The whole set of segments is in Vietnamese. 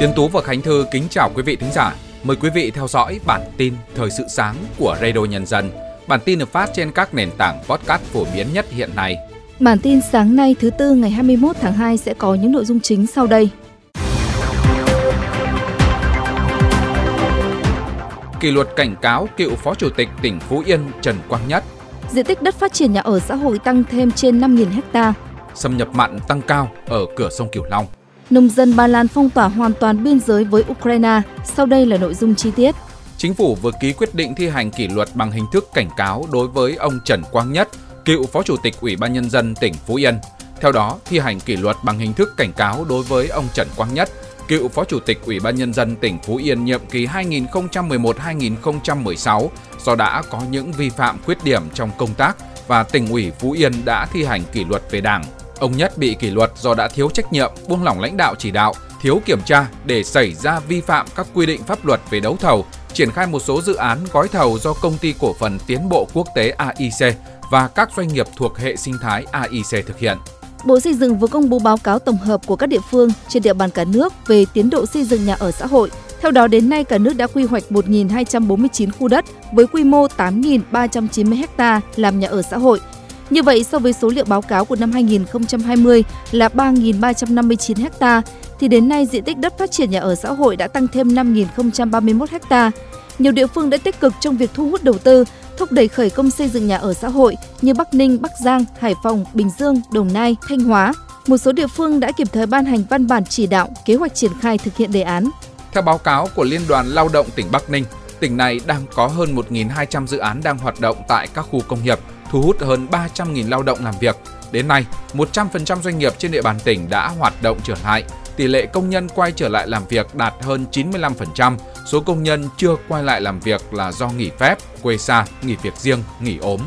Tiến Tú và Khánh Thư kính chào quý vị thính giả. Mời quý vị theo dõi bản tin Thời sự sáng của Radio Nhân dân. Bản tin được phát trên các nền tảng podcast phổ biến nhất hiện nay. Bản tin sáng nay thứ tư ngày 21 tháng 2 sẽ có những nội dung chính sau đây. Kỷ luật cảnh cáo cựu Phó Chủ tịch tỉnh Phú Yên Trần Quang Nhất. Diện tích đất phát triển nhà ở xã hội tăng thêm trên 5.000 ha. Xâm nhập mặn tăng cao ở cửa sông Cửu Long. Nông dân Ba Lan phong tỏa hoàn toàn biên giới với Ukraine. Sau đây là nội dung chi tiết. Chính phủ vừa ký quyết định thi hành kỷ luật bằng hình thức cảnh cáo đối với ông Trần Quang Nhất, cựu Phó Chủ tịch Ủy ban Nhân dân tỉnh Phú Yên. Theo đó, thi hành kỷ luật bằng hình thức cảnh cáo đối với ông Trần Quang Nhất, cựu Phó Chủ tịch Ủy ban Nhân dân tỉnh Phú Yên nhiệm kỳ 2011-2016 do đã có những vi phạm khuyết điểm trong công tác và tỉnh ủy Phú Yên đã thi hành kỷ luật về đảng. Ông Nhất bị kỷ luật do đã thiếu trách nhiệm, buông lỏng lãnh đạo chỉ đạo, thiếu kiểm tra để xảy ra vi phạm các quy định pháp luật về đấu thầu, triển khai một số dự án gói thầu do công ty cổ phần tiến bộ quốc tế AIC và các doanh nghiệp thuộc hệ sinh thái AIC thực hiện. Bộ Xây dựng vừa công bố báo cáo tổng hợp của các địa phương trên địa bàn cả nước về tiến độ xây dựng nhà ở xã hội. Theo đó, đến nay cả nước đã quy hoạch 1.249 khu đất với quy mô 8.390 ha làm nhà ở xã hội. Như vậy, so với số liệu báo cáo của năm 2020 là 3.359 ha, thì đến nay diện tích đất phát triển nhà ở xã hội đã tăng thêm 5.031 ha. Nhiều địa phương đã tích cực trong việc thu hút đầu tư, thúc đẩy khởi công xây dựng nhà ở xã hội như Bắc Ninh, Bắc Giang, Hải Phòng, Bình Dương, Đồng Nai, Thanh Hóa. Một số địa phương đã kịp thời ban hành văn bản chỉ đạo, kế hoạch triển khai thực hiện đề án. Theo báo cáo của Liên đoàn Lao động tỉnh Bắc Ninh, tỉnh này đang có hơn 1.200 dự án đang hoạt động tại các khu công nghiệp, thu hút hơn 300.000 lao động làm việc. Đến nay, 100% doanh nghiệp trên địa bàn tỉnh đã hoạt động trở lại, tỷ lệ công nhân quay trở lại làm việc đạt hơn 95%, số công nhân chưa quay lại làm việc là do nghỉ phép, quê xa, nghỉ việc riêng, nghỉ ốm.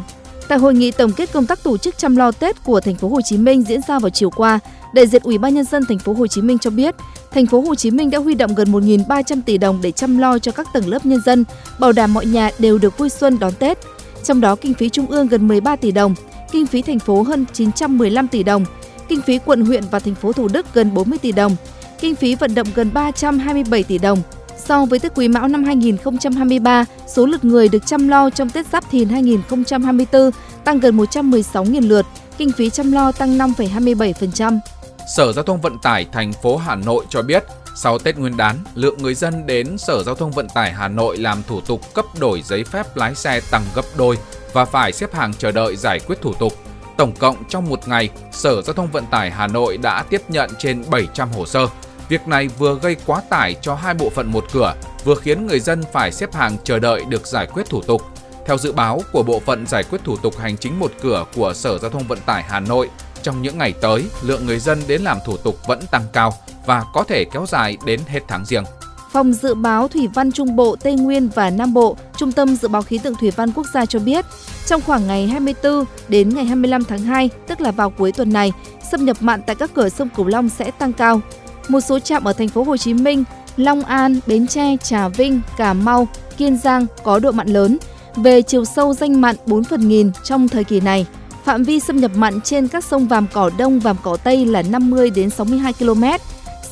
Tại hội nghị tổng kết công tác tổ chức chăm lo Tết của thành phố Hồ Chí Minh diễn ra vào chiều qua, đại diện Ủy ban nhân dân thành phố Hồ Chí Minh cho biết, thành phố Hồ Chí Minh đã huy động gần 1.300 tỷ đồng để chăm lo cho các tầng lớp nhân dân, bảo đảm mọi nhà đều được vui xuân đón Tết. Trong đó kinh phí trung ương gần 13 tỷ đồng, kinh phí thành phố hơn 915 tỷ đồng, kinh phí quận huyện và thành phố Thủ Đức gần 40 tỷ đồng, kinh phí vận động gần 327 tỷ đồng. So với Tết Quý Mão năm 2023, số lượt người được chăm lo trong Tết Giáp Thìn 2024 tăng gần 116.000 lượt, kinh phí chăm lo tăng 5,27%. Sở Giao thông Vận tải thành phố Hà Nội cho biết, sau Tết Nguyên đán, lượng người dân đến Sở Giao thông Vận tải Hà Nội làm thủ tục cấp đổi giấy phép lái xe tăng gấp đôi và phải xếp hàng chờ đợi giải quyết thủ tục. Tổng cộng trong một ngày, Sở Giao thông Vận tải Hà Nội đã tiếp nhận trên 700 hồ sơ. Việc này vừa gây quá tải cho hai bộ phận một cửa, vừa khiến người dân phải xếp hàng chờ đợi được giải quyết thủ tục. Theo dự báo của Bộ phận Giải quyết Thủ tục Hành chính một cửa của Sở Giao thông Vận tải Hà Nội, trong những ngày tới, lượng người dân đến làm thủ tục vẫn tăng cao và có thể kéo dài đến hết tháng riêng. Phòng Dự báo Thủy văn Trung Bộ, Tây Nguyên và Nam Bộ, Trung tâm Dự báo Khí tượng Thủy văn Quốc gia cho biết, trong khoảng ngày 24 đến ngày 25 tháng 2, tức là vào cuối tuần này, xâm nhập mặn tại các cửa sông Cửu Long sẽ tăng cao. Một số trạm ở thành phố Hồ Chí Minh, Long An, Bến Tre, Trà Vinh, Cà Mau, Kiên Giang có độ mặn lớn. Về chiều sâu danh mặn 4 phần nghìn trong thời kỳ này, phạm vi xâm nhập mặn trên các sông Vàm Cỏ Đông, Vàm Cỏ Tây là 50 đến 62 km,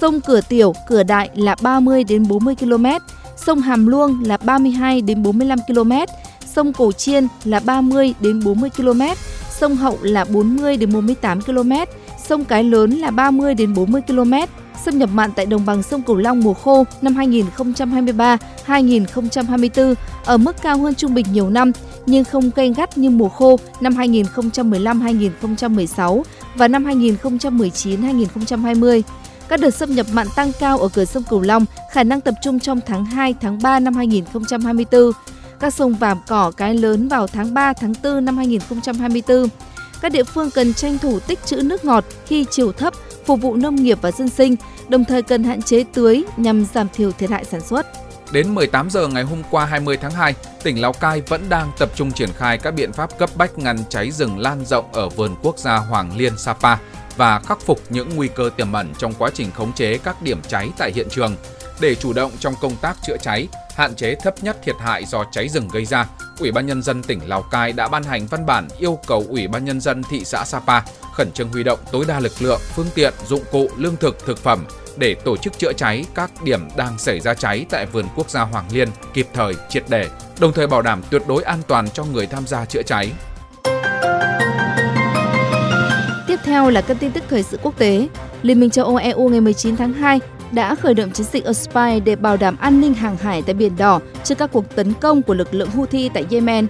sông Cửa Tiểu, Cửa Đại là 30 đến 40 km, sông Hàm Luông là 32 đến 45 km, sông Cổ Chiên là 30 đến 40 km, sông Hậu là 40 đến 48 km, sông Cái Lớn là 30 đến 40 km. Xâm nhập mặn tại đồng bằng sông Cửu Long mùa khô năm 2023-2024 ở mức cao hơn trung bình nhiều năm nhưng không gay gắt như mùa khô năm 2015-2016 và năm 2019-2020. Các đợt xâm nhập mặn tăng cao ở cửa sông Cửu Long khả năng tập trung trong tháng 2, tháng 3 năm 2024. Các sông Vàm Cỏ, Cái Lớn vào tháng 3, tháng 4 năm 2024. Các địa phương cần tranh thủ tích trữ nước ngọt khi chiều thấp phục vụ nông nghiệp và dân sinh, đồng thời cần hạn chế tưới nhằm giảm thiểu thiệt hại sản xuất. Đến 18 giờ ngày hôm qua 20 tháng 2, tỉnh Lào Cai vẫn đang tập trung triển khai các biện pháp cấp bách ngăn cháy rừng lan rộng ở vườn quốc gia Hoàng Liên Sapa và khắc phục những nguy cơ tiềm ẩn trong quá trình khống chế các điểm cháy tại hiện trường. Để chủ động trong công tác chữa cháy, hạn chế thấp nhất thiệt hại do cháy rừng gây ra, Ủy ban Nhân dân tỉnh Lào Cai đã ban hành văn bản yêu cầu Ủy ban Nhân dân thị xã Sapa khẩn trương huy động tối đa lực lượng, phương tiện, dụng cụ, lương thực, thực phẩm để tổ chức chữa cháy các điểm đang xảy ra cháy tại vườn quốc gia Hoàng Liên kịp thời, triệt để, đồng thời bảo đảm tuyệt đối an toàn cho người tham gia chữa cháy. Tiếp theo là các tin tức thời sự quốc tế. Liên minh châu Âu EU ngày 19 tháng 2 đã khởi động chiến dịch Aspire để bảo đảm an ninh hàng hải tại Biển Đỏ trước các cuộc tấn công của lực lượng Houthi tại Yemen.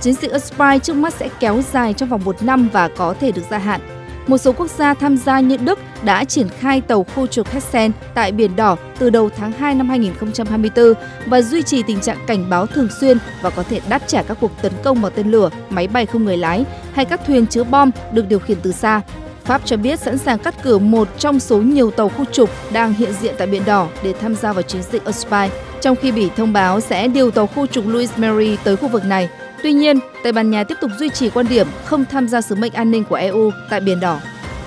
Chiến dịch Aspire trước mắt sẽ kéo dài trong vòng một năm và có thể được gia hạn. Một số quốc gia tham gia như Đức đã triển khai tàu khu trục Hessen tại Biển Đỏ từ đầu tháng 2 năm 2024 và duy trì tình trạng cảnh báo thường xuyên và có thể đáp trả các cuộc tấn công bằng tên lửa, máy bay không người lái hay các thuyền chứa bom được điều khiển từ xa. Pháp cho biết sẵn sàng cắt cử một trong số nhiều tàu khu trục đang hiện diện tại Biển Đỏ để tham gia vào chiến dịch Aspire, trong khi Bỉ thông báo sẽ điều tàu khu trục Louis Mary tới khu vực này. Tuy nhiên, Tây Ban Nha tiếp tục duy trì quan điểm không tham gia sứ mệnh an ninh của EU tại Biển Đỏ.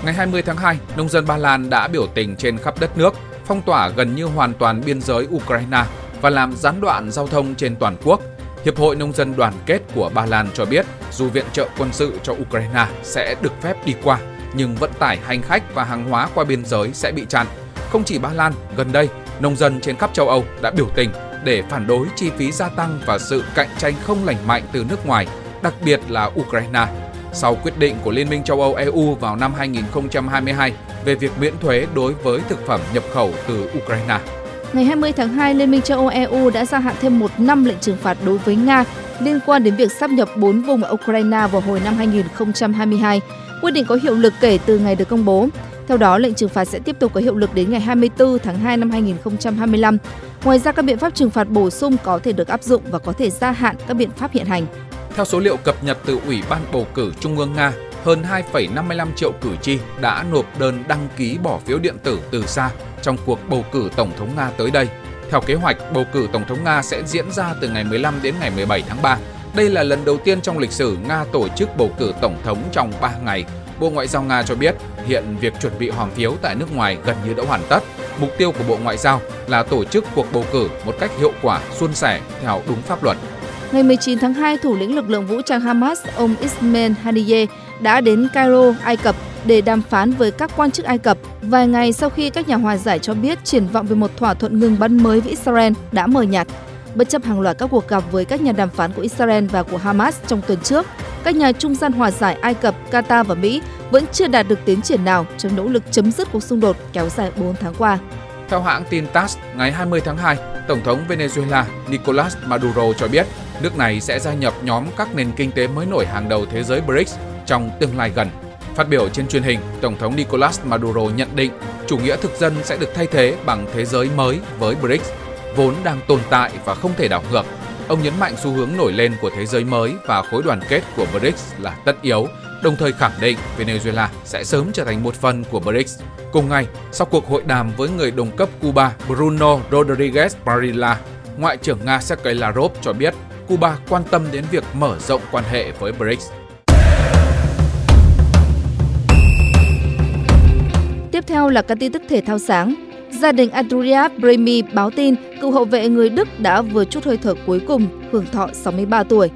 Ngày 20 tháng 2, nông dân Ba Lan đã biểu tình trên khắp đất nước, phong tỏa gần như hoàn toàn biên giới Ukraine và làm gián đoạn giao thông trên toàn quốc. Hiệp hội Nông dân Đoàn kết của Ba Lan cho biết, dù viện trợ quân sự cho Ukraine sẽ được phép đi qua, nhưng vận tải hành khách và hàng hóa qua biên giới sẽ bị chặn. Không chỉ Ba Lan, gần đây, nông dân trên khắp châu Âu đã biểu tình để phản đối chi phí gia tăng và sự cạnh tranh không lành mạnh từ nước ngoài, đặc biệt là Ukraine. Sau quyết định của Liên minh châu Âu EU vào năm 2022 về việc miễn thuế đối với thực phẩm nhập khẩu từ Ukraine. Ngày 20 tháng 2, Liên minh châu Âu EU đã gia hạn thêm một năm lệnh trừng phạt đối với Nga liên quan đến việc sắp nhập 4 vùng ở Ukraine vào hồi năm 2022. Quyết định có hiệu lực kể từ ngày được công bố. Theo đó, lệnh trừng phạt sẽ tiếp tục có hiệu lực đến ngày 24 tháng 2 năm 2025. Ngoài ra, các biện pháp trừng phạt bổ sung có thể được áp dụng và có thể gia hạn các biện pháp hiện hành. Theo số liệu cập nhật từ Ủy ban bầu cử Trung ương Nga, hơn 2,55 triệu cử tri đã nộp đơn đăng ký bỏ phiếu điện tử từ xa trong cuộc bầu cử Tổng thống Nga tới đây. Theo kế hoạch, bầu cử Tổng thống Nga sẽ diễn ra từ ngày 15 đến ngày 17 tháng 3. Đây là lần đầu tiên trong lịch sử Nga tổ chức bầu cử Tổng thống trong 3 ngày. Bộ Ngoại giao Nga cho biết hiện việc chuẩn bị hòm phiếu tại nước ngoài gần như đã hoàn tất. Mục tiêu của Bộ Ngoại giao là tổ chức cuộc bầu cử một cách hiệu quả, suôn sẻ theo đúng pháp luật. Ngày 19 tháng 2, thủ lĩnh lực lượng vũ trang Hamas, ông Ismail Haniyeh, đã đến Cairo, Ai Cập để đàm phán với các quan chức Ai Cập vài ngày sau khi các nhà hòa giải cho biết triển vọng về một thỏa thuận ngừng bắn mới với Israel đã mờ nhạt. Bất chấp hàng loạt các cuộc gặp với các nhà đàm phán của Israel và của Hamas trong tuần trước, các nhà trung gian hòa giải Ai Cập, Qatar và Mỹ vẫn chưa đạt được tiến triển nào trong nỗ lực chấm dứt cuộc xung đột kéo dài 4 tháng qua. Theo hãng tin TASS, ngày 20 tháng 2, Tổng thống Venezuela Nicolas Maduro cho biết nước này sẽ gia nhập nhóm các nền kinh tế mới nổi hàng đầu thế giới BRICS trong tương lai gần. Phát biểu trên truyền hình, Tổng thống Nicolas Maduro nhận định chủ nghĩa thực dân sẽ được thay thế bằng thế giới mới với BRICS, vốn đang tồn tại và không thể đảo ngược. Ông nhấn mạnh xu hướng nổi lên của thế giới mới và khối đoàn kết của BRICS là tất yếu, đồng thời khẳng định Venezuela sẽ sớm trở thành một phần của BRICS. Cùng ngày, sau cuộc hội đàm với người đồng cấp Cuba Bruno Rodriguez Barilla, Ngoại trưởng Nga Sergei Lavrov cho biết Cuba quan tâm đến việc mở rộng quan hệ với BRICS. Tiếp theo là các tin tức thể thao sáng. Gia đình Andrea Bremi báo tin cựu hậu vệ người Đức đã vừa chút hơi thở cuối cùng, hưởng thọ 63 tuổi.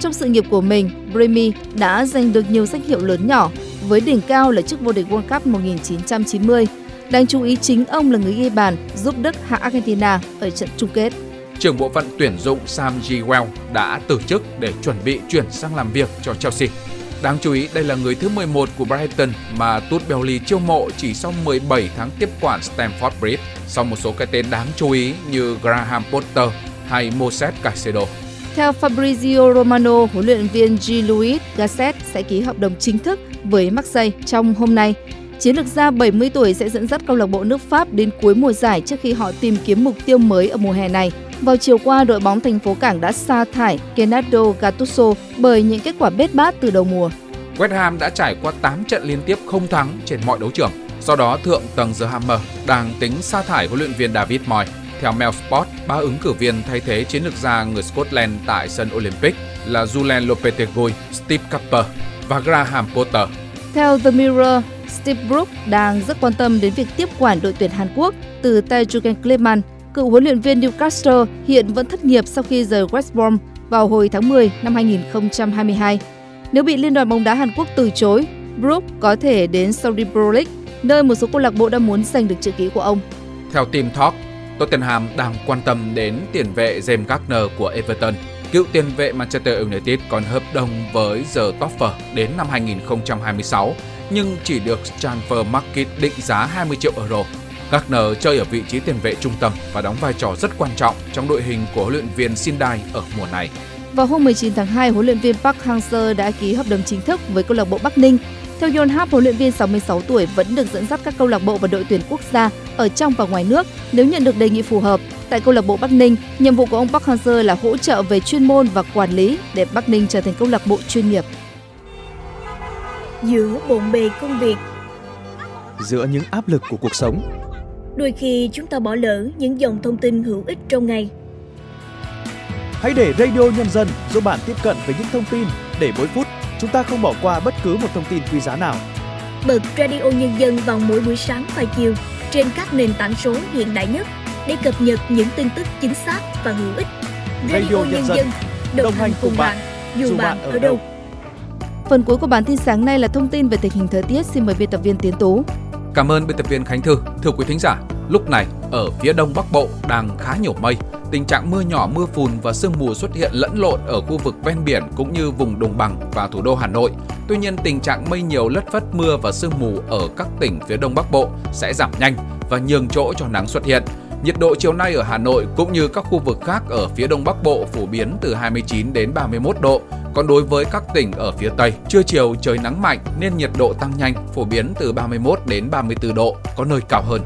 Trong sự nghiệp của mình, Bremi đã giành được nhiều danh hiệu lớn nhỏ, với đỉnh cao là chức vô địch World Cup 1990. Đáng chú ý chính ông là người ghi bàn giúp Đức hạ Argentina ở trận chung kết. Trưởng bộ phận tuyển dụng Sam Giwell đã từ chức để chuẩn bị chuyển sang làm việc cho Chelsea. Đáng chú ý, đây là người thứ 11 của Brighton mà Tuchel chiêu mộ chỉ sau 17 tháng tiếp quản Stamford Bridge, sau một số cái tên đáng chú ý như Graham Potter hay Moses Caicedo. Theo Fabrizio Romano, huấn luyện viên G-Louis Gasset sẽ ký hợp đồng chính thức với Marseille trong hôm nay. Chiến lược gia 70 tuổi sẽ dẫn dắt câu lạc bộ nước Pháp đến cuối mùa giải trước khi họ tìm kiếm mục tiêu mới ở mùa hè này. Vào chiều qua, đội bóng thành phố Cảng đã sa thải Gennaro Gattuso bởi những kết quả bết bát từ đầu mùa. West Ham đã trải qua 8 trận liên tiếp không thắng trên mọi đấu trường. Do đó, thượng tầng The Hammer đang tính sa thải huấn luyện viên David Moyes. Theo Mail Sport, ba ứng cử viên thay thế chiến lược gia người Scotland tại sân Olympic là Julian Lopetegui, Steve Cooper và Graham Potter. Theo The Mirror, Steve Brook đang rất quan tâm đến việc tiếp quản đội tuyển Hàn Quốc từ tay Jurgen Klinsmann cựu huấn luyện viên Newcastle hiện vẫn thất nghiệp sau khi rời West Brom vào hồi tháng 10 năm 2022. Nếu bị Liên đoàn bóng đá Hàn Quốc từ chối, Brook có thể đến Saudi Pro League, nơi một số câu lạc bộ đã muốn giành được chữ ký của ông. Theo Team Talk, Tottenham đang quan tâm đến tiền vệ James Garner của Everton. Cựu tiền vệ Manchester United còn hợp đồng với The Topper đến năm 2026, nhưng chỉ được transfer market định giá 20 triệu euro. Gardner chơi ở vị trí tiền vệ trung tâm và đóng vai trò rất quan trọng trong đội hình của huấn luyện viên Sindai ở mùa này. Vào hôm 19 tháng 2, huấn luyện viên Park Hang-seo đã ký hợp đồng chính thức với câu lạc bộ Bắc Ninh. Theo Yonhap, huấn luyện viên 66 tuổi vẫn được dẫn dắt các câu lạc bộ và đội tuyển quốc gia ở trong và ngoài nước nếu nhận được đề nghị phù hợp. Tại câu lạc bộ Bắc Ninh, nhiệm vụ của ông Park Hang-seo là hỗ trợ về chuyên môn và quản lý để Bắc Ninh trở thành câu lạc bộ chuyên nghiệp. Giữa bộn bề công việc, giữa những áp lực của cuộc sống, đôi khi chúng ta bỏ lỡ những dòng thông tin hữu ích trong ngày. Hãy để Radio Nhân dân giúp bạn tiếp cận với những thông tin để mỗi phút chúng ta không bỏ qua bất cứ một thông tin quý giá nào. Bật Radio Nhân dân vào mỗi buổi sáng và chiều trên các nền tảng số hiện đại nhất để cập nhật những tin tức chính xác và hữu ích. Radio, Radio Nhân dân đồng, hành cùng bạn, dù bạn ở đâu. Phần cuối của bản tin sáng nay là thông tin về tình hình thời tiết. Xin mời biên tập viên Tiến Tú. Cảm ơn biên tập viên Khánh Thư. Thưa quý thính giả, lúc này ở phía đông bắc bộ đang khá nhiều mây. Tình trạng mưa nhỏ, mưa phùn và sương mù xuất hiện lẫn lộn ở khu vực ven biển cũng như vùng đồng bằng và thủ đô Hà Nội. Tuy nhiên, tình trạng mây nhiều lất phất mưa và sương mù ở các tỉnh phía đông bắc bộ sẽ giảm nhanh và nhường chỗ cho nắng xuất hiện. Nhiệt độ chiều nay ở Hà Nội cũng như các khu vực khác ở phía đông bắc bộ phổ biến từ 29 đến 31 độ. Còn đối với các tỉnh ở phía Tây, trưa chiều trời nắng mạnh nên nhiệt độ tăng nhanh, phổ biến từ 31 đến 34 độ, có nơi cao hơn.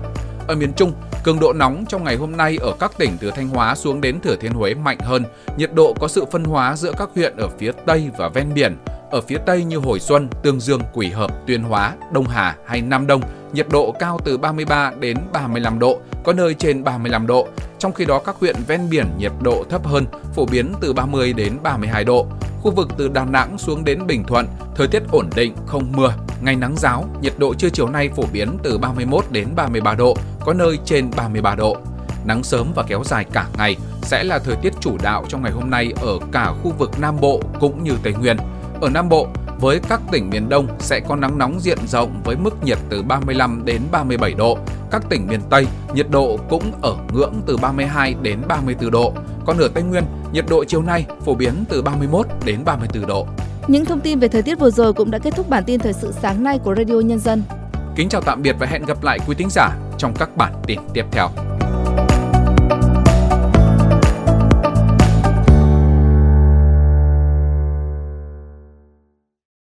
Ở miền Trung, cường độ nóng trong ngày hôm nay ở các tỉnh từ Thanh Hóa xuống đến Thừa Thiên Huế mạnh hơn, nhiệt độ có sự phân hóa giữa các huyện ở phía Tây và ven biển. Ở phía Tây như Hồi Xuân, Tương Dương, Quỷ Hợp, Tuyên Hóa, Đông Hà hay Nam Đông, nhiệt độ cao từ 33 đến 35 độ, có nơi trên 35 độ. Trong khi đó các huyện ven biển nhiệt độ thấp hơn, phổ biến từ 30 đến 32 độ. Khu vực từ Đà Nẵng xuống đến Bình Thuận, thời tiết ổn định, không mưa, ngày nắng giáo, nhiệt độ trưa chiều nay phổ biến từ 31 đến 33 độ, có nơi trên 33 độ. Nắng sớm và kéo dài cả ngày sẽ là thời tiết chủ đạo trong ngày hôm nay ở cả khu vực Nam Bộ cũng như Tây Nguyên. Ở Nam Bộ, với các tỉnh miền Đông sẽ có nắng nóng diện rộng với mức nhiệt từ 35 đến 37 độ. Các tỉnh miền Tây, nhiệt độ cũng ở ngưỡng từ 32 đến 34 độ. Còn ở Tây Nguyên, nhiệt độ chiều nay phổ biến từ 31 đến 34 độ. Những thông tin về thời tiết vừa rồi cũng đã kết thúc bản tin thời sự sáng nay của Radio Nhân dân. Kính chào tạm biệt và hẹn gặp lại quý thính giả trong các bản tin tiếp theo.